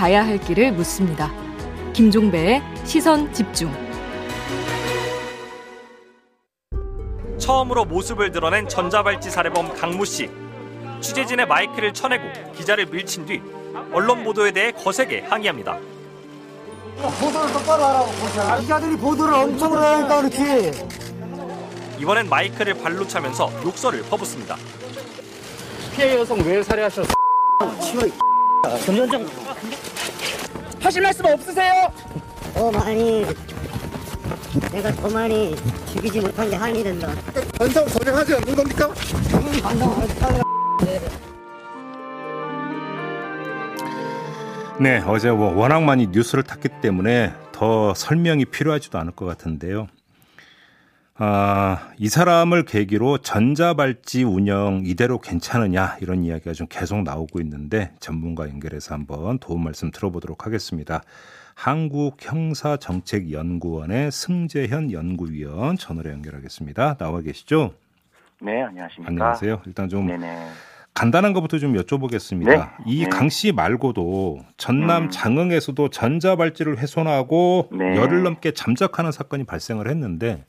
가야 할 길을 묻습니다. 김종배의 시선 집중. 처음으로 모습을 드러낸 전자발찌 살해범 강모 씨. 취재진의 마이크를 쳐내고 기자를 밀친 뒤 언론 보도에 대해 거세게 항의합니다. 보도를 똑바로 하라고 보자. 기자들이 보도를 엄청 하니까 그렇지. 이번엔 마이크를 발로 차면서 욕설을 퍼붓습니다. 피해 여성 왜 살해하셨어? 치워. 전현정 하실 말씀 없으세요? 더 많이 내가 더 많이 죽이지 못한 게 한이 된다. 반성 전행하지 않는 겁니까? 네, 어제 뭐 워낙 많이 뉴스를 탔기 때문에 더 설명이 필요하지도 않을 것 같은데요. 아, 이 사람을 계기로 전자발찌 운영 이대로 괜찮으냐 이런 이야기가 좀 계속 나오고 있는데 전문가 연결해서 한번 도움 말씀 들어보도록 하겠습니다. 한국형사정책연구원의 승재현 연구위원 전화로 연결하겠습니다. 나와 계시죠? 네, 안녕하십니까. 안녕하세요. 일단 좀 네네. 간단한 것부터 좀 여쭤보겠습니다. 네. 이 네. 강씨 말고도 전남 음. 장흥에서도 전자발찌를 훼손하고 네. 열흘 넘게 잠적하는 사건이 발생을 했는데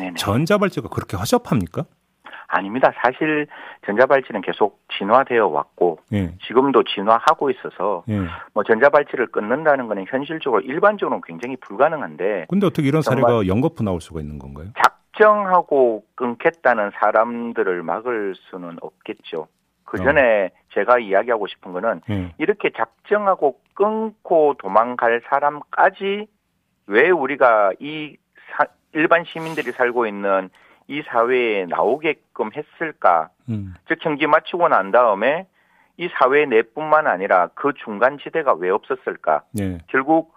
네네. 전자발찌가 그렇게 허접합니까? 아닙니다. 사실 전자발찌는 계속 진화되어 왔고 예. 지금도 진화하고 있어서 예. 뭐 전자발찌를 끊는다는 것은 현실적으로 일반적으로 굉장히 불가능한데 근데 어떻게 이런 사례가 연거푸 나올 수가 있는 건가요? 작정하고 끊겠다는 사람들을 막을 수는 없겠죠. 그 전에 제가 이야기하고 싶은 거는 예. 이렇게 작정하고 끊고 도망갈 사람까지 왜 우리가 이 사- 일반 시민들이 살고 있는 이 사회에 나오게끔 했을까? 음. 즉 경기 마치고 난 다음에 이 사회 내뿐만 아니라 그 중간 지대가 왜 없었을까? 예. 결국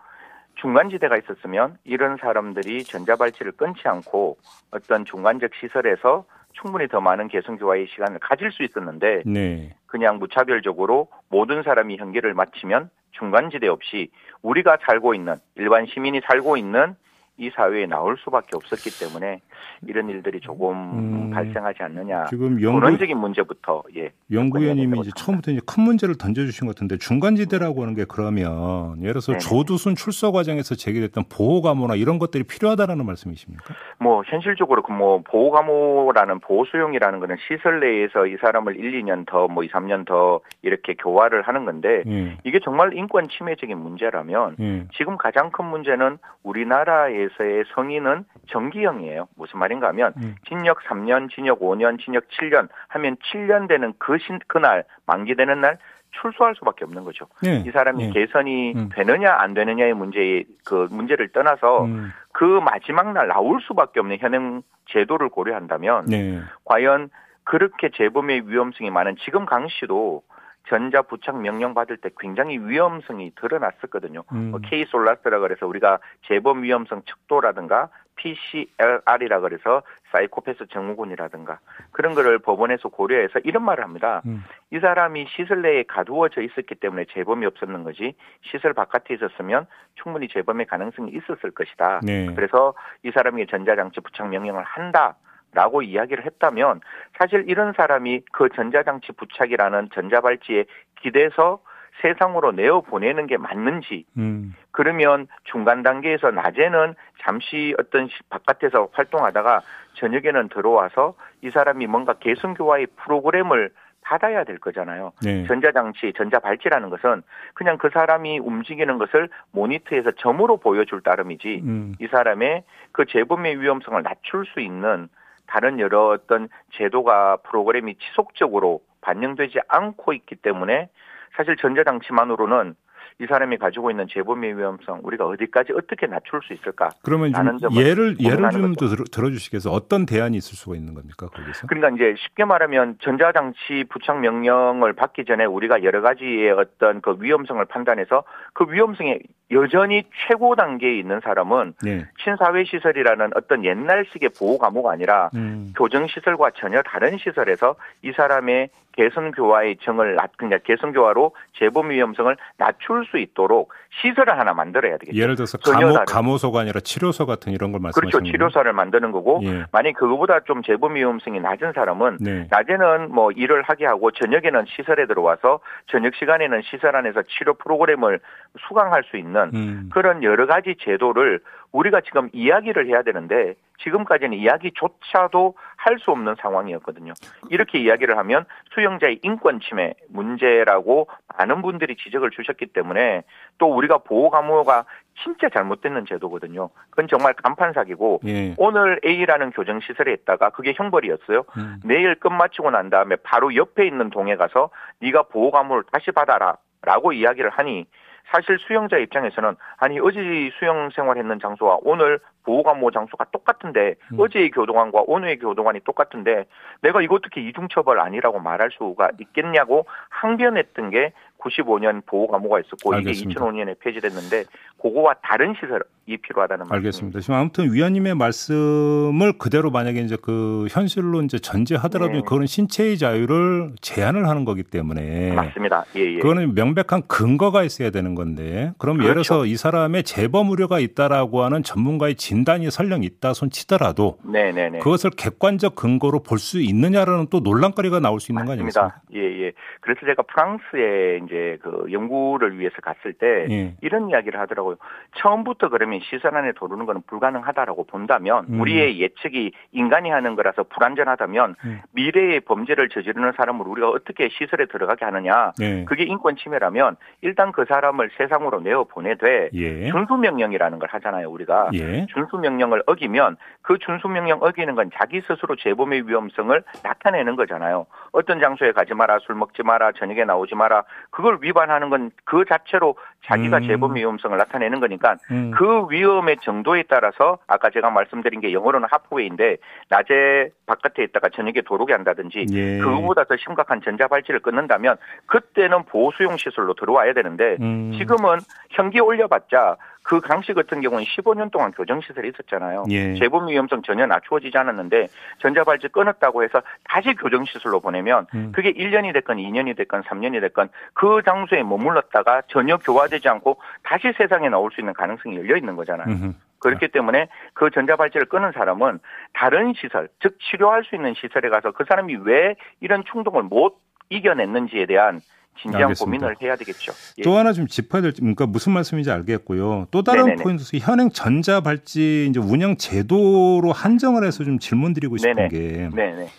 중간 지대가 있었으면 이런 사람들이 전자발찌를 끊지 않고 어떤 중간적 시설에서 충분히 더 많은 개성교화의 시간을 가질 수 있었는데 네. 그냥 무차별적으로 모든 사람이 현기를 마치면 중간지대 없이 우리가 살고 있는 일반 시민이 살고 있는 이 사회에 나올 수밖에 없었기 때문에 이런 일들이 조금 음, 발생하지 않느냐. 지금 연구 본원적인 문제부터 예. 연구위원님이 이제. 처음부터 이제 큰 문제를 던져주신 것 같은데 중간지대라고 하는 게 그러면 예를 들어서 네네. 조두순 출소 과정에서 제기됐던 보호 감호나 이런 것들이 필요하다라는 말씀이십니까? 뭐 현실적으로 그 뭐 보호감호라는 보호수용이라는 거는 시설 내에서 이 사람을 1, 2년 더 뭐 2, 3년 더 이렇게 교화를 하는 건데 예. 이게 정말 인권 침해적인 문제라면 예. 지금 가장 큰 문제는 우리나라에서의 성인은 정기형이에요. 무슨 말인가 하면 음. 징역 3년, 징역 5년, 징역 7년 하면 7년 되는 그 신, 그날 만기되는 날 출소할 수밖에 없는 거죠. 예. 이 사람이 예. 개선이 음. 되느냐 안 되느냐의 문제의 그 문제를 떠나서 음. 그 마지막 날 나올 수밖에 없는 현행 제도를 고려한다면 네. 과연 그렇게 재범의 위험성이 많은 지금 강 씨도 전자 부착 명령 받을 때 굉장히 위험성이 드러났었거든요. 음. 뭐 K 솔라스라 그래서 우리가 재범 위험성 척도라든가 PCLR이라 그래서 사이코패스 증후군이라든가 그런 거를 법원에서 고려해서 이런 말을 합니다. 음. 이 사람이 시설 내에 가두어져 있었기 때문에 재범이 없었는 거지 시설 바깥에 있었으면 충분히 재범의 가능성이 있었을 것이다. 네. 그래서 이 사람이 전자장치 부착 명령을 한다. 라고 이야기를 했다면 사실 이런 사람이 그 전자장치 부착이라는 전자발찌에 기대서 세상으로 내어 보내는 게 맞는지 음. 그러면 중간 단계에서 낮에는 잠시 어떤 시- 바깥에서 활동하다가 저녁에는 들어와서 이 사람이 뭔가 개성교화의 프로그램을 받아야 될 거잖아요. 네. 전자장치, 전자발찌라는 것은 그냥 그 사람이 움직이는 것을 모니터에서 점으로 보여줄 따름이지 음. 이 사람의 그 재범의 위험성을 낮출 수 있는 다른 여러 어떤 제도가 프로그램이 지속적으로 반영되지 않고 있기 때문에 사실 전자장치만으로는 이 사람이 가지고 있는 재범의 위험성 우리가 어디까지 어떻게 낮출 수 있을까? 그러면 좀 예를 예를 좀. 들어, 들어 주시겠어요? 어떤 대안이 있을 수가 있는 겁니까 거기서? 그러니까 이제 쉽게 말하면 전자장치 부착 명령을 받기 전에 우리가 여러 가지의 어떤 그 위험성을 판단해서 그 위험성에 여전히 최고 단계에 있는 사람은 네. 신사회 시설이라는 어떤 옛날식의 보호 감호가 아니라 음. 교정 시설과 전혀 다른 시설에서 이 사람의 개성교화의 정을 낮, 그냥 개성교화로 재범 위험성을 낮출 수 있도록 시설을 하나 만들어야 되겠죠. 예를 들어서 감호, 감호소가 아니라 치료소 같은 이런 걸 말씀하시는 그렇죠. 치료사를 만드는 거고 예. 만약 그거보다 좀 재범 위험성이 낮은 사람은 네. 낮에는 뭐 일을 하게 하고 저녁에는 시설에 들어와서 저녁 시간에는 시설 안에서 치료 프로그램을 수강할 수 있는 음. 그런 여러 가지 제도를 우리가 지금 이야기를 해야 되는데 지금까지는 이야기조차도 할 수 없는 상황이었거든요. 이렇게 이야기를 하면 수용자의 인권 침해 문제라고 많은 분들이 지적을 주셨기 때문에 또 우리가 보호 감호가 진짜 잘못됐는 제도거든요. 그건 정말 간판 사기고 예. 오늘 A라는 교정 시설에 있다가 그게 형벌이었어요. 음. 내일 끝마치고 난 다음에 바로 옆에 있는 동에 가서 네가 보호 감호를 다시 받아라 라고 이야기를 하니 사실 수용자 입장에서는 아니 어제 수용 생활했는 장소와 오늘 보호감호 장소가 똑같은데 음. 어제의 교도관과 오늘의 교도관이 똑같은데 내가 이거 어떻게 이중처벌 아니라고 말할 수가 있겠냐고 항변했던 게 95년 보호감호가 있었고 알겠습니다. 이게 2005년에 폐지됐는데 그거와 다른 시설이 필요하다는 말씀입니다. 알겠습니다. 지금 아무튼 위원님의 말씀을 그대로 만약에 이제 그 현실로 이제 전제하더라도 네. 그거는 신체의 자유를 제한을 하는 거기 때문에 맞습니다. 예, 예. 그거는 명백한 근거가 있어야 되는 건데 그럼 예를 그렇죠. 들어서 이 사람의 재범 우려가 있다라고 하는 전문가의 진단이 설령 있다 손 치더라도 네 네 네. 그것을 객관적 근거로 볼 수 있느냐라는 또 논란거리가 나올 수 있는 거 아니겠습니까? 맞습니다. 예, 예. 그래서 제가 프랑스에 이제 그 연구를 위해서 갔을 때 예. 이런 이야기를 하더라고요. 처음부터 그러면 시설 안에 들어오는 거는 불가능하다라고 본다면 음. 우리의 예측이 인간이 하는 거라서 불안전하다면 음. 미래의 범죄를 저지르는 사람을 우리가 어떻게 시설에 들어가게 하느냐. 예. 그게 인권 침해라면 일단 그 사람을 세상으로 내어 보내되 예. 준수 명령이라는 걸 하잖아요, 우리가. 예. 준수 명령을 어기면 그 준수 명령 어기는 건 자기 스스로 재범의 위험성을 나타내는 거잖아요. 어떤 장소에 가지 마라, 술 먹지 마라, 저녁에 나오지 마라. 그걸 위반하는 건 그 자체로 자기가 음. 재범의 위험성을 나타내는 거니까 음. 그 위험의 정도에 따라서 아까 제가 말씀드린 게 영어로는 하프웨이인데 낮에 바깥에 있다가 저녁에 도로게 한다든지 예. 그거보다 더 심각한 전자발찌를 끊는다면 그때는 보호수용 시설로 들어와야 되는데 음. 지금은 현기 올려봤자 그 강씨 같은 경우는 15년 동안 교정시설에 있었잖아요. 예. 재범 위험성 전혀 낮추어지지 않았는데 전자발찌 끊었다고 해서 다시 교정시설로 보내면 음. 그게 1년이 됐건 2년이 됐건 3년이 됐건 그 장소에 머물렀다가 전혀 교화되지 않고 다시 세상에 나올 수 있는 가능성이 열려 있는 거잖아요. 음흠. 그렇기 때문에 그 전자발찌를 끊은 사람은 다른 시설, 즉 치료할 수 있는 시설에 가서 그 사람이 왜 이런 충동을 못 이겨냈는지에 대한 진지한 알겠습니다. 고민을 해야 되겠죠. 예. 또 하나 좀 짚어야 될, 그러니까 무슨 말씀인지 알겠고요. 또 다른 네네네. 포인트에서 현행 전자발찌 이제 운영 제도로 한정을 해서 좀 질문드리고 싶은 네네. 게 네네.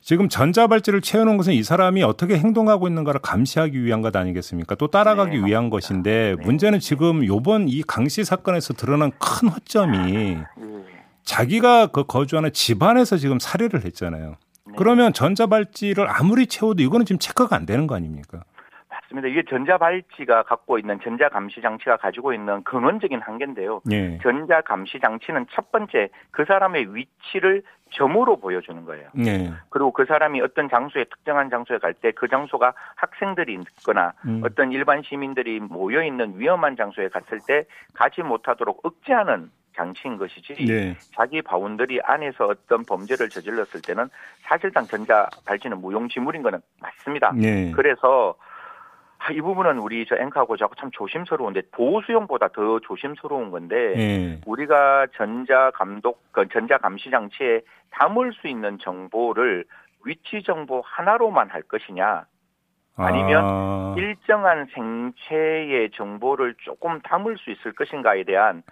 지금 전자발찌를 채우는 것은 이 사람이 어떻게 행동하고 있는가를 감시하기 위한 것 아니겠습니까? 또 따라가기 네, 위한 것인데 문제는 지금 요번 이 강씨 사건에서 드러난 큰 허점이 음, 자기가 그 거주하는 집안에서 지금 살해를 했잖아요. 네. 그러면 전자발찌를 아무리 채워도 이거는 지금 체크가 안 되는 거 아닙니까? 맞습니다. 이게 전자발찌가 갖고 있는 전자감시 장치가 가지고 있는 근원적인 한계인데요. 예. 전자감시 장치는 첫 번째 그 사람의 위치를 점으로 보여주는 거예요. 예. 그리고 그 사람이 어떤 장소에 특정한 장소에 갈 때 그 장소가 학생들이 있거나 음. 어떤 일반 시민들이 모여 있는 위험한 장소에 갔을 때 가지 못하도록 억제하는 장치인 것이지 예. 자기 boundary 안에서 어떤 범죄를 저질렀을 때는 사실상 전자 발찌는 무용지물인 거는 맞습니다. 예. 그래서 아, 이 부분은 우리 저 앵커하고 저하고 참 조심스러운데 보호 수용보다 더 조심스러운 건데 예. 우리가 전자 감독 그 전자 감시 장치에 담을 수 있는 정보를 위치 정보 하나로만 할 것이냐 아니면 아. 일정한 생체의 정보를 조금 담을 수 있을 것인가에 대한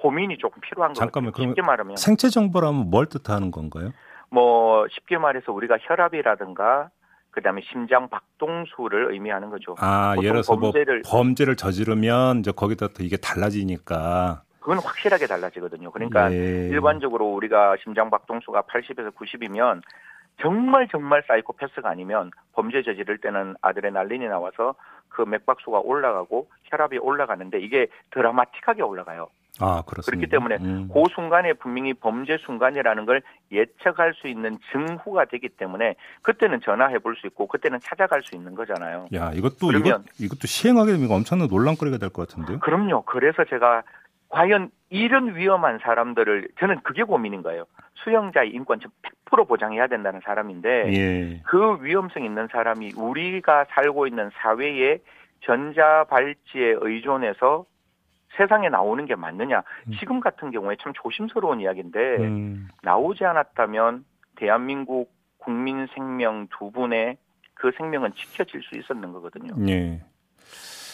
고민이 조금 필요한 것 잠깐만, 같아요. 그러면 쉽게 말하면 생체 정보라면 뭘 뜻하는 건가요? 뭐 쉽게 말해서 우리가 혈압이라든가 그다음에 심장 박동수를 의미하는 거죠. 아, 예를 들어서 범죄를- 뭐 범죄를 저지르면 이제 거기다 또 이게 달라지니까. 그건 확실하게 달라지거든요. 그러니까 예. 일반적으로 우리가 심장 박동수가 80에서 90이면 정말 정말 사이코패스가 아니면 범죄 저지를 때는 아드레날린이 나와서 그 맥박수가 올라가고 혈압이 올라가는데 이게 드라마틱하게 올라가요. 아, 그렇습니다. 그렇기 때문에 음. 그 순간에 분명히 범죄 순간이라는 걸 예측할 수 있는 증후가 되기 때문에 그때는 전화해 볼 수 있고 그때는 찾아갈 수 있는 거잖아요. 야, 이것도 그러면- 이것, 이것도 시행하게 되면 엄청난 논란거리가 될 것 같은데요. 그럼요. 그래서 제가 과연 이런 위험한 사람들을 저는 그게 고민인 거예요. 수영자의 인권 100% 보장해야 된다는 사람인데 예. 그 위험성 있는 사람이 우리가 살고 있는 사회의 전자 발찌에 의존해서 세상에 나오는 게 맞느냐. 지금 같은 경우에 참 조심스러운 이야기인데 음. 나오지 않았다면 대한민국 국민 생명 두 분의 그 생명은 지켜질 수 있었는 거거든요. 예.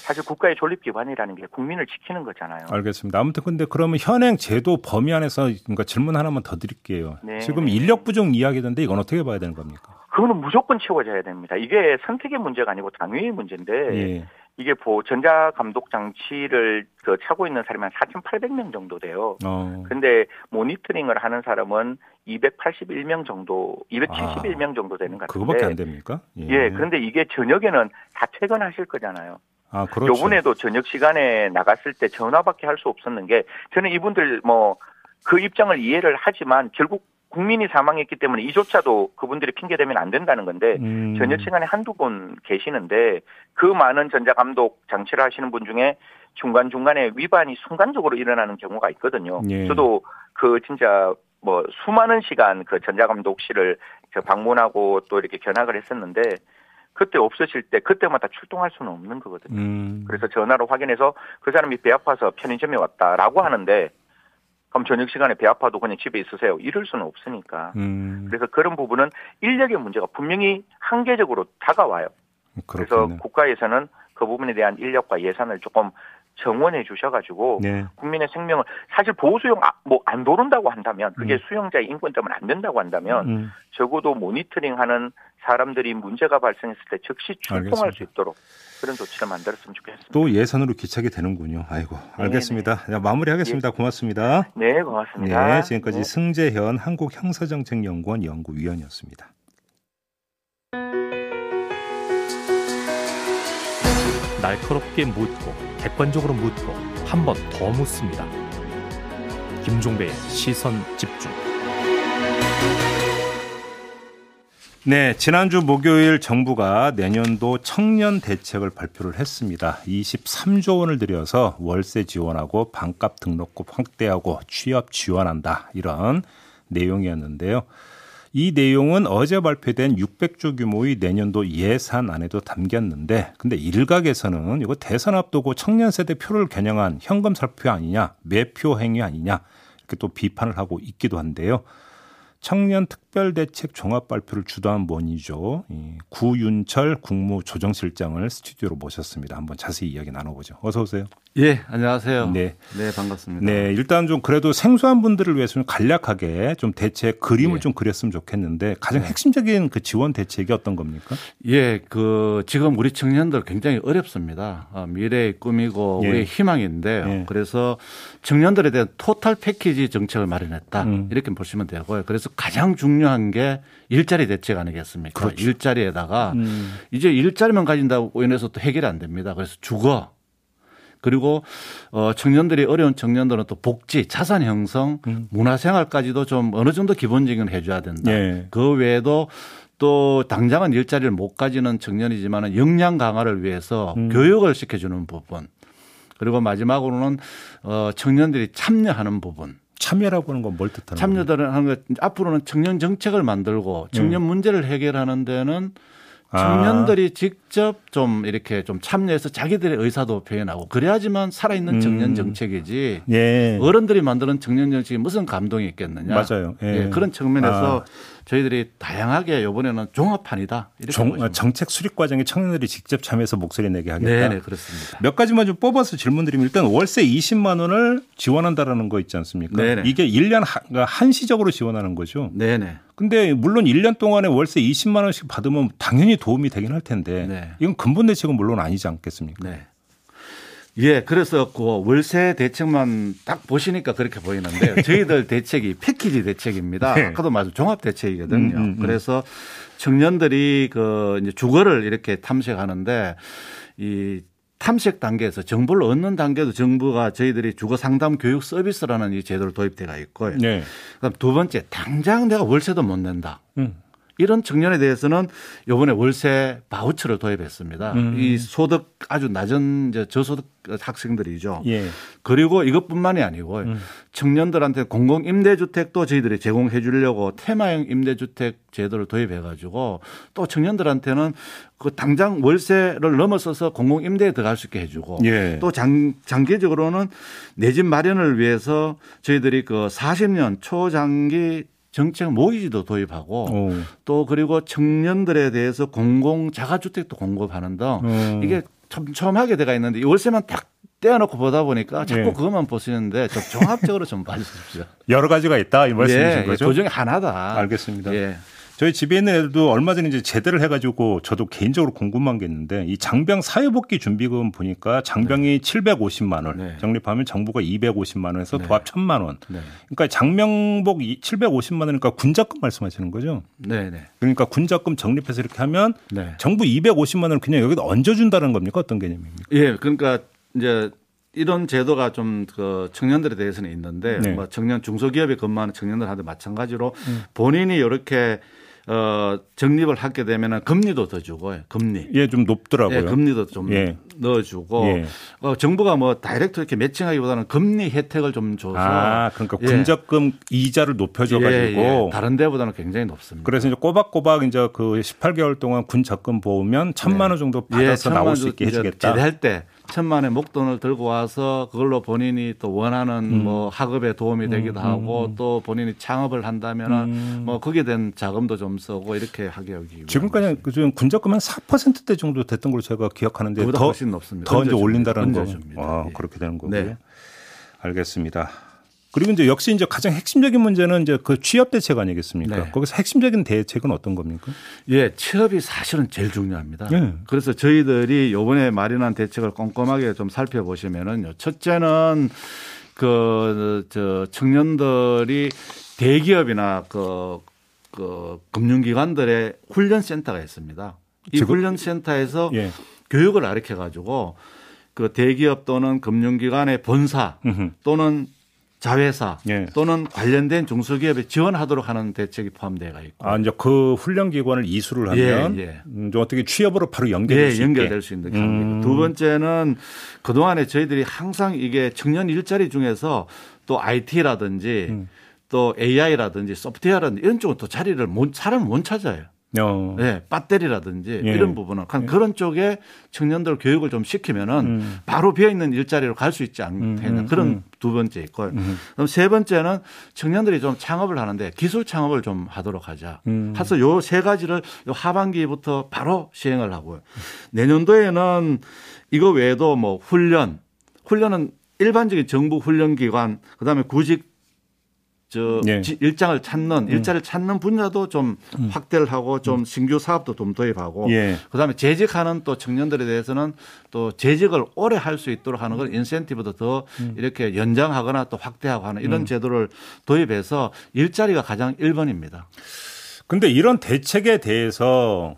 사실 국가의 존립 기관이라는 게 국민을 지키는 거잖아요. 알겠습니다. 아무튼 근데 그러면 현행 제도 범위 안에서 그러니까 질문 하나만 더 드릴게요. 네. 지금 인력 부족 이야기던데 이건 어떻게 봐야 되는 겁니까? 그거는 무조건 채워져야 됩니다. 이게 선택의 문제가 아니고 당위의 문제인데 예. 이게 보 전자 감독 장치를 그 차고 있는 사람이 한 4,800명 정도 돼요. 어. 근데 모니터링을 하는 사람은 281명 정도, 271명 정도 되는 것 같은데. 아, 그거밖에 안 됩니까? 예, 그런데 이게 저녁에는 다 퇴근하실 거잖아요. 아, 그렇죠. 요번에도 저녁 시간에 나갔을 때 전화밖에 할 수 없었는 게 저는 이분들 뭐 그 입장을 이해를 하지만 결국 국민이 사망했기 때문에 이조차도 그분들이 핑계대면 안 된다는 건데 음. 저녁 시간에 한두 분 계시는데 그 많은 전자감독 장치를 하시는 분 중에 중간중간에 위반이 순간적으로 일어나는 경우가 있거든요. 예. 저도 그 진짜 뭐 수많은 시간 그 전자감독실을 저 방문하고 또 이렇게 견학을 했었는데 그때 없으실 때 그때마다 출동할 수는 없는 거거든요. 음. 그래서 전화로 확인해서 그 사람이 배 아파서 편의점에 왔다라고 하는데 그럼 저녁 시간에 배 아파도 그냥 집에 있으세요. 이럴 수는 없으니까. 음. 그래서 그런 부분은 인력의 문제가 분명히 한계적으로 다가와요. 그래서 그렇군요. 국가에서는 그 부분에 대한 인력과 예산을 조금 정원해 주셔가지고 네. 국민의 생명을 사실 보호 수용 뭐안 도른다고 한다면 그게 음. 수용자의 인권 때문에 안 된다고 한다면 음. 적어도 모니터링하는 사람들이 문제가 발생했을 때 즉시 출동할 알겠습니다. 수 있도록 그런 조치를 만들었으면 좋겠습니다. 또 예산으로 기착이 되는군요. 아이고, 알겠습니다. 자, 마무리하겠습니다. 고맙습니다. 네, 고맙습니다. 네, 지금까지 네. 승재현 한국형사정책연구원 연구위원이었습니다. 날카롭게 묻고 객관적으로 묻고 한 번 더 묻습니다. 김종배의 시선 집중. 네, 지난주 목요일 정부가 내년도 청년 대책을 발표를 했습니다. 23조 원을 들여서 월세 지원하고 반값 등록금 확대하고 취업 지원한다. 이런 내용이었는데요. 이 내용은 어제 발표된 600조 규모의 내년도 예산안에도 담겼는데 근데 일각에서는 이거 대선 앞두고 청년 세대 표를 겨냥한 현금 살표 아니냐, 매표 행위 아니냐 이렇게 또 비판을 하고 있기도 한데요. 청년 특 별대책 종합 발표를 주도한 원이죠. 이 구윤철 국무조정실장을 스튜디오로 모셨습니다. 한번 자세히 이야기 나눠보죠. 어서 오세요. 예, 안녕하세요. 네. 네, 반갑습니다. 네, 일단 좀 그래도 생소한 분들을 위해서 좀 간략하게 좀 대책 그림을 예. 좀 그렸으면 좋겠는데 가장 핵심적인 그 지원 대책이 어떤 겁니까? 예, 그 지금 우리 청년들 굉장히 어렵습니다. 어, 미래의 꿈이고 예. 우리의 희망인데요. 예. 그래서 청년들에 대한 토탈 패키지 정책을 마련했다. 음. 이렇게 보시면 되고요. 그래서 가장 중요한 게 일자리 대책 아니겠습니까? 그렇죠. 일자리에다가 음. 이제 일자리만 가진다고 인해서 또 해결이 안 됩니다. 그래서 주거 그리고 어 청년들이 어려운 청년들은 또 복지, 자산 형성, 음. 문화 생활까지도 좀 어느 정도 기본적인 걸 해줘야 된다. 예. 그 외에도 또 당장은 일자리를 못 가지는 청년이지만은 역량 강화를 위해서 음. 교육을 시켜주는 부분. 그리고 마지막으로는 어 청년들이 참여하는 부분. 참여라고 하는 건 뭘 뜻하는? 참여들을 하는 것 앞으로는 청년 정책을 만들고 청년 문제를 해결하는 데는 아. 청년들이 직접 좀 이렇게 좀 참여해서 자기들의 의사도 표현하고 그래야지만 살아있는 청년 음. 정책이지 예. 어른들이 만드는 청년 정책이 무슨 감동이 있겠느냐. 맞아요. 예. 예, 그런 측면에서 아. 저희들이 다양하게 이번에는 종합판이다. 정- 보시면 정책 수립 과정에 청년들이 직접 참여해서 목소리 내게 하겠다. 네, 네, 그렇습니다. 몇 가지만 좀 뽑아서 질문드리면 일단 월세 20만 원을 지원한다라는 거 있지 않습니까? 네네. 이게 1년 하- 그러니까 한시적으로 지원하는 거죠. 네, 네. 근데 물론 1년 동안에 월세 20만 원씩 받으면 당연히 도움이 되긴 할 텐데 네. 이건 근본 대책은 물론 아니지 않겠습니까? 네. 예, 그래서 그 월세 대책만 딱 보시니까 그렇게 보이는데요. 저희들 대책이 패키지 대책입니다. 네. 아까도 말씀 종합 대책이거든요. 음, 음, 음. 그래서 청년들이 그 이제 주거를 이렇게 탐색하는데 이 탐색 단계에서 정보를 얻는 단계도 정부가 저희들이 주거 상담 교육 서비스라는 이 제도를 도입돼가 있고요. 네. 그다음 두 번째 당장 내가 월세도 못 낸다. 음. 이런 청년에 대해서는 요번에 월세 바우처를 도입했습니다. 음. 이 소득 아주 낮은 이제 저소득 학생들이죠. 예. 그리고 이것뿐만이 아니고 음. 청년들한테 공공 임대주택도 저희들이 제공해 주려고 테마형 임대주택 제도를 도입해 가지고 또 청년들한테는 그 당장 월세를 넘어서서 공공 임대에 들어갈 수 있게 해 주고 예. 또 장, 장기적으로는 내 집 마련을 위해서 저희들이 그 40년 초장기 정책 모기지도 도입하고 오. 또 그리고 청년들에 대해서 공공 자가주택도 공급하는 등 음. 이게 촘촘하게 돼가 있는데 이 월세만 딱 떼어놓고 보다 보니까 자꾸 예. 그것만 보시는데 좀 종합적으로 좀 봐주십시오. 여러 가지가 있다 이 말씀이신 예, 거죠? 그 중에 하나다. 알겠습니다. 예. 저희 집에 있는 애들도 얼마 전에 이제 제대를 해가지고 저도 개인적으로 궁금한 게 있는데 이 장병 사회복귀 준비금 보니까 장병이 750만 원 네. 적립하면 정부가 250만 원에서 네. 도합 1000만 원. 네. 그러니까 장명복 750만 원이니까 군자금 말씀하시는 거죠? 네, 네. 그러니까 군자금 적립해서 이렇게 하면 네. 정부 250만 원을 그냥 여기다 얹어준다는 겁니까? 어떤 개념입니까? 예, 그러니까 이제 이런 제도가 좀 그 청년들에 대해서는 있는데 네. 뭐 청년 중소기업에 근무하는 청년들한테 마찬가지로 음. 본인이 이렇게 어 적립을 하게 되면은 금리도 더 주고 요 금리. 예, 좀 높더라고요. 예, 금리도 좀 예. 넣어주고 예. 어, 정부가 뭐 direct 이렇게 매칭하기보다는 금리 혜택을 좀 줘서 아, 그러니까 예. 군적금 이자를 높여줘 가지고 예, 예. 다른 데보다는 굉장히 높습니다. 그래서 이제 꼬박꼬박 이제 그 18개월 동안 군 적금 보면 천만 원 정도 받아서 예, 나올 수 있게 해주겠다. 제대할 때 천만 원의 목돈을 들고 와서 그걸로 본인이 또 원하는 음. 뭐 학업에 도움이 되기도 하고 또 본인이 창업을 한다면은 뭐 거기에 대한 자금도 좀 쓰고 이렇게 하게 하기 위해 음. 지금까지 그중 군적금 한 4%대 정도 됐던 걸로 제가 기억하는데 더, 훨씬 높습니다. 더 이제 얹어줍니다. 올린다는 거. 얹어줍니다. 아, 예. 그렇게 되는 거고요. 네. 알겠습니다. 그리고 이제 역시 이제 가장 핵심적인 문제는 이제 그 취업 대책 아니겠습니까? 네. 거기서 핵심적인 대책은 어떤 겁니까? 예, 취업이 사실은 제일 중요합니다. 예. 그래서 저희들이 요번에 마련한 대책을 꼼꼼하게 좀 살펴보시면은요. 첫째는 그, 저, 청년들이 대기업이나 그, 그 금융기관들의 훈련센터가 있습니다. 이 훈련센터에서 예. 교육을 가르쳐 가지고 그 대기업 또는 금융기관의 본사. 또는 자회사 예. 또는 관련된 중소기업에 지원하도록 하는 대책이 포함되어 있고 아, 이제 그 훈련 기관을 이수를 하면 예, 예. 음, 좀 어떻게 취업으로 바로 연결될 예, 수 연결될 있게. 수 있는 음. 두 번째는 그동안에 저희들이 항상 이게 청년 일자리 중에서 또 IT라든지 음. 또 AI라든지 소프트웨어라든지 이런 쪽은 또 자리를 못, 사람을 못 찾아요. 어. 예, 배터리라든지 예. 이런 부분은 한 그런 쪽에 청년들 교육을 좀 시키면은 음. 바로 비어 있는 일자리로 갈 수 있지 않겠냐 음, 음, 그런 음. 두 번째 있고요. 음. 그럼 세 번째는 청년들이 좀 창업을 하는데 기술 창업을 좀 하도록 하자. 음. 해서 요 세 가지를 요 하반기부터 바로 시행을 하고요. 내년도에는 이거 외에도 뭐 훈련, 훈련은 일반적인 정부 훈련 기관, 그다음에 구직 저 네. 지- 일장을 찾는 일자를 찾는 분야도 좀 확대를 하고 좀 신규 사업도 좀 도입하고 예. 그다음에 재직하는 또 청년들에 대해서는 또 재직을 오래 할 수 있도록 하는 걸 인센티브도 더 이렇게 연장하거나 또 확대하고 하는 이런 제도를 도입해서 일자리가 가장 1번입니다. 근데 이런 대책에 대해서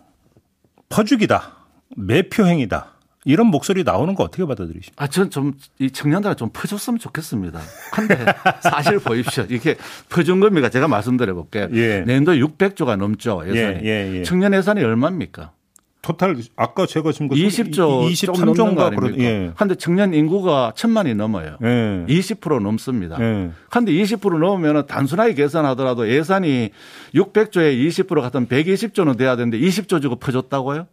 퍼주기다, 매표행위다 이런 목소리 나오는 거 어떻게 받아들이십니까? 아, 전 좀 이 청년들한테 좀 퍼줬으면 좋겠습니다. 근데 사실 보십시오. 이게 퍼준 겁니까? 제가 말씀드려 볼게요. 예. 내년도 600조가 넘죠. 예산이. 예, 예, 예. 청년 예산이 얼마입니까? 토탈 아까 제가 지금 그 20조 좀 넘는 거 23조인가 아닙니까? 그런 예. 근데 청년 인구가 천만이 넘어요. 예. 20% 넘습니다. 예. 근데 20% 넘으면 단순하게 계산하더라도 예산이 600조에 20% 같은 120조는 돼야 되는데 20조 주고 퍼줬다고요?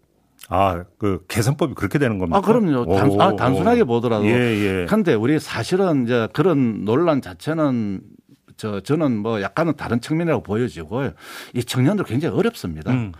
아, 그 계산법이 그렇게 되는 겁니까? 아, 그럼요. 단, 오, 아, 단순하게 오. 보더라도. 예, 예. 근데 우리 사실은 이제 그런 논란 자체는 저, 저는 뭐 약간은 다른 측면이라고 보여지고요. 이 청년들 굉장히 어렵습니다. 음.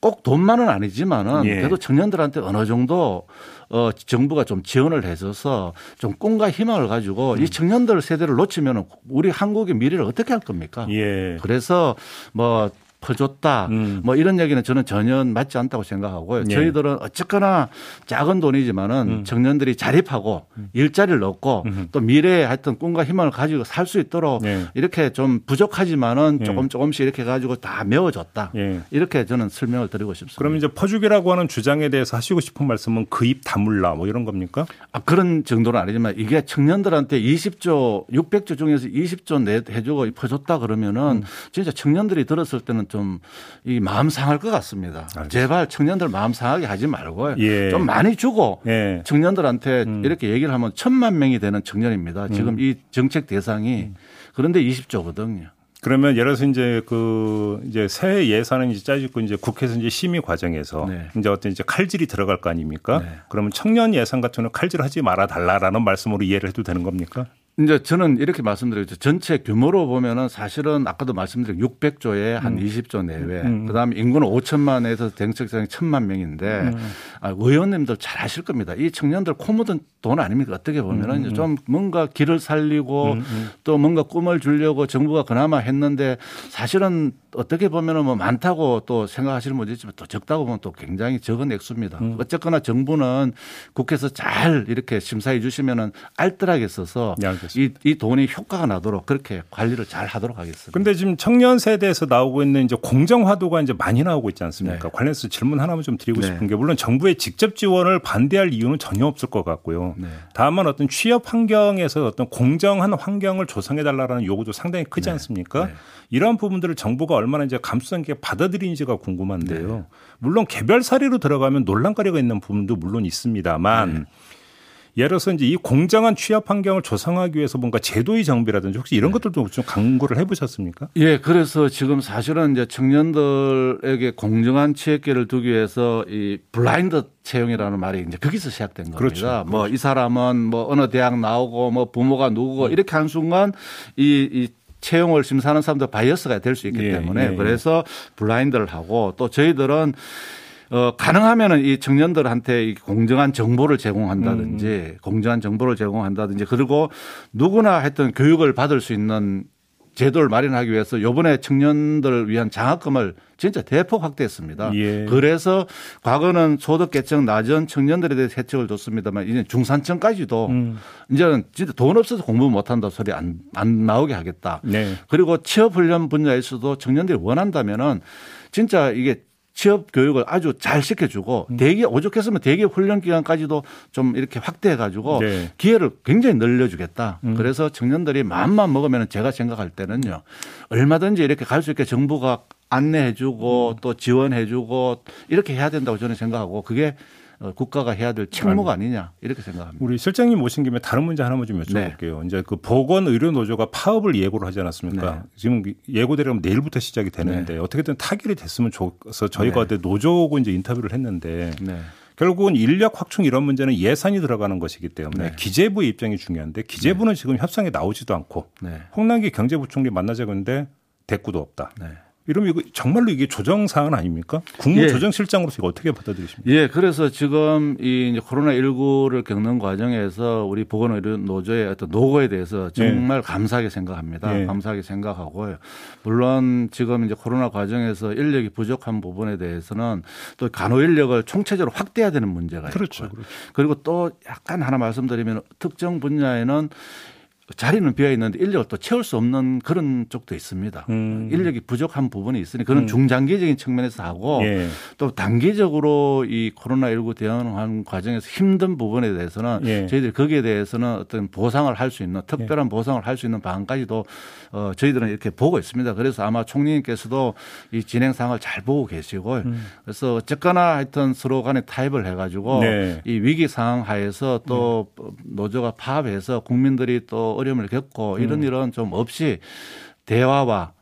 꼭 돈만은 아니지만은 예. 그래도 청년들한테 어느 정도 어 정부가 좀 지원을 해줘서 좀 꿈과 희망을 가지고 음. 이 청년들 세대를 놓치면 우리 한국의 미래를 어떻게 할 겁니까? 예. 그래서 뭐 퍼줬다 음. 뭐 이런 얘기는 저는 전혀 맞지 않다고 생각하고요. 예. 저희들은 어쨌거나 작은 돈이지만은 음. 청년들이 자립하고 일자리를 얻고 음. 또 미래에 하여튼 꿈과 희망을 가지고 살 수 있도록 예. 이렇게 좀 부족하지만은 예. 조금 조금씩 이렇게 가지고 다 메워줬다. 예. 이렇게 저는 설명을 드리고 싶습니다. 그럼 이제 퍼주기라고 하는 주장에 대해서 하시고 싶은 말씀은 그 입 다물라 뭐 이런 겁니까? 아, 그런 정도는 아니지만 이게 청년들한테 20조, 600조 중에서 20조 내 해주고 퍼줬다 그러면은 진짜 청년들이 들었을 때는 좀 이 마음 상할 것 같습니다. 제발 청년들 마음 상하게 하지 말고요. 예. 좀 많이 주고 예. 청년들한테 음. 이렇게 얘기를 하면 천만 명이 되는 청년입니다. 지금 이 정책 대상이 음. 그런데 20조거든요. 그러면 예를 들어서 이제 그 이제 새해 예산은 이제 짜지고 이제 국회에서 이제 심의 과정에서 네. 이제 어떤 이제 칼질이 들어갈 거 아닙니까? 네. 그러면 청년 예산 같은 경우는 칼질하지 말아 달라라는 말씀으로 이해를 해도 되는 겁니까? 이제 저는 이렇게 말씀드리죠. 전체 규모로 보면은 사실은 아까도 말씀드린 600조에 한 20조 내외. 음. 그다음에 인구는 5천만에서 대책장이 1천만 명인데 음. 아, 의원님들 잘 아실 겁니다. 이 청년들 코 묻은 돈 아닙니까? 어떻게 보면은 음, 이제 좀 뭔가 길을 살리고 또 뭔가 꿈을 주려고 정부가 그나마 했는데 사실은 어떻게 보면은 뭐 많다고 또 생각하시는 분도 있지만 또 적다고 보면 또 굉장히 적은 액수입니다. 음. 어쨌거나 정부는 국회에서 잘 이렇게 심사해 주시면은 알뜰하게 써서 네, 알겠습니다. 이, 이 돈이 효과가 나도록 그렇게 관리를 잘 하도록 하겠습니다. 근데 지금 청년 세대에서 나오고 있는 이제 공정화도가 이제 많이 나오고 있지 않습니까? 네. 관련해서 질문 하나만 좀 드리고 네. 싶은 게 물론 정부의 직접 지원을 반대할 이유는 전혀 없을 것 같고요. 네. 다만 어떤 취업 환경에서 어떤 공정한 환경을 조성해 달라라는 요구도 상당히 크지 않습니까? 네. 이러한 부분들을 정부가 얼마나 이제 감수성 있게 받아들이는지가 궁금한데요. 네. 물론 개별 사례로 들어가면 논란거리가 있는 부분도 물론 있습니다만 네. 예를 들어서 이제 이 공정한 취업 환경을 조성하기 위해서 뭔가 제도의 정비라든지 혹시 이런 것들도 좀 강구를 해보셨습니까? 예, 그래서 지금 사실은 이제 청년들에게 공정한 취업기회를 주기 위해서 이 블라인드 채용이라는 말이 이제 거기서 시작된 겁니다. 그렇죠. 뭐이 사람은 뭐 어느 대학 나오고 뭐 부모가 누구고 음. 이렇게 한 순간 이, 이 채용을 심사하는 사람들 bias가 될 수 있기 예, 때문에 예, 예. 그래서 블라인드를 하고 또 저희들은 어, 가능하면은 이 청년들한테 이 공정한 정보를 제공한다든지 음. 공정한 정보를 제공한다든지 그리고 누구나 했던 교육을 받을 수 있는 제도를 마련하기 위해서 요번에 청년들을 위한 장학금을 진짜 대폭 확대했습니다. 예. 그래서 과거는 소득계층 낮은 청년들에 대해서 혜택을 줬습니다만 이제 중산층까지도 음. 이제는 진짜 돈 없어서 공부 못한다 소리 안, 안 나오게 하겠다. 네. 그리고 취업 훈련 분야에서도 청년들이 원한다면은 진짜 이게 취업 교육을 아주 잘 시켜주고 음. 대기업 오죽했으면 대기업 훈련 기간까지도 좀 이렇게 확대해 가지고 네. 기회를 굉장히 늘려주겠다. 음. 그래서 청년들이 마음만 먹으면 제가 생각할 때는요 얼마든지 이렇게 갈 수 있게 정부가 안내해주고 음. 또 지원해주고 이렇게 해야 된다고 저는 생각하고 그게 어, 국가가 해야 될 책무가 아니냐 이렇게 생각합니다. 우리 실장님 모신 김에 다른 문제 하나만 좀 여쭤볼게요. 이제 그 보건 의료 노조가 파업을 예고를 하지 않았습니까? 네. 지금 예고대로 내일부터 시작이 되는데 어떻게든 타결이 됐으면 좋겠어 저희가 어제 노조하고 이제 인터뷰를 했는데 네. 결국은 인력 확충 이런 문제는 예산이 들어가는 것이기 때문에 네. 기재부의 입장이 중요한데 기재부는 지금 협상에 나오지도 않고 네. 홍남기 경제부총리 만나자고 했는데 대꾸도 없다. 네. 이러면 이거 정말로 이게 조정 사안 아닙니까? 국무 예. 조정실장으로서 이거 어떻게 받아들이십니까? 예, 그래서 지금 이 코로나 19를 겪는 과정에서 우리 보건의료 노조의 어떤 노고에 대해서 정말 감사하게 생각합니다. 예. 감사하게 생각하고요. 물론 지금 이제 코로나 과정에서 인력이 부족한 부분에 대해서는 또 간호 인력을 총체적으로 확대해야 되는 문제가 그렇죠. 있고요. 그리고 또 약간 하나 말씀드리면 특정 분야에는 자리는 비어 있는데 인력을 또 채울 수 없는 그런 쪽도 있습니다. 음. 인력이 부족한 부분이 있으니 그런 중장기적인 측면에서 하고 예. 또 단기적으로 이 코로나19 대응하는 과정에서 힘든 부분에 대해서는 예. 저희들이 거기에 대해서는 어떤 보상을 할 수 있는 특별한 보상을 할 수 있는 방안까지도 어, 저희들은 이렇게 보고 있습니다. 그래서 아마 총리님께서도 이 진행 상황을 잘 보고 계시고 음. 그래서 어쨌거나 하여튼 서로 간에 타협을 해가지고 네. 이 위기 상황 하에서 또 노조가 파업해서 국민들이 또 어려움을 겪고 이런 음. 일은 좀 없이 대화와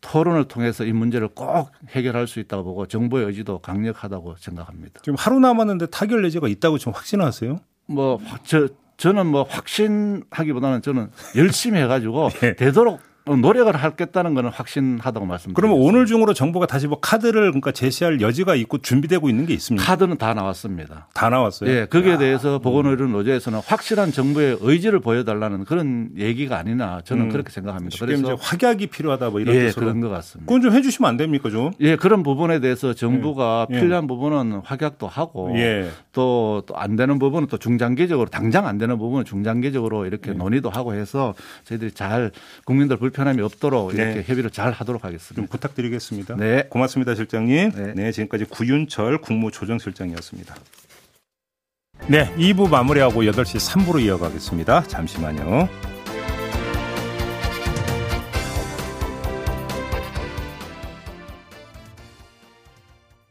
토론을 통해서 이 문제를 꼭 해결할 수 있다고 보고 정부의 의지도 강력하다고 생각합니다. 지금 하루 남았는데 타결 예지가 있다고 지금 확신하세요? 뭐, 확- 저, 저는 뭐 확신하기보다는 저는 열심히 해가지고 예. 되도록 노력을 하겠다는 거는 확신하다고 말씀드립니다. 그러면 오늘 중으로 정부가 다시 뭐 카드를 그러니까 제시할 여지가 있고 준비되고 있는 게 있습니까? 카드는 다 나왔습니다. 다 나왔어요. 예, 거기에 대해서 보건의료 노조에서는 확실한 정부의 의지를 보여달라는 그런 얘기가 아니나 저는 음. 그렇게 생각합니다. 그래서 확약이 필요하다 뭐 이런 예, 뜻으로. 그런 것 같습니다. 그건 좀 해주시면 안 됩니까 좀? 예, 그런 부분에 대해서 정부가 예. 필요한 부분은 확약도 하고 예. 또또안 되는 부분은 또 중장기적으로 당장 안 되는 부분은 중장기적으로 이렇게 논의도 하고 해서 저희들이 잘 국민들 불편 함이 없도록 이렇게 네. 협의를 잘 하도록 좀 하겠습니다. 부탁드리겠습니다. 네. 고맙습니다, 실장님. 네. 네, 지금까지 구윤철 국무조정실장이었습니다. 네, 2부 마무리하고 8시 3부로 이어가겠습니다. 잠시만요.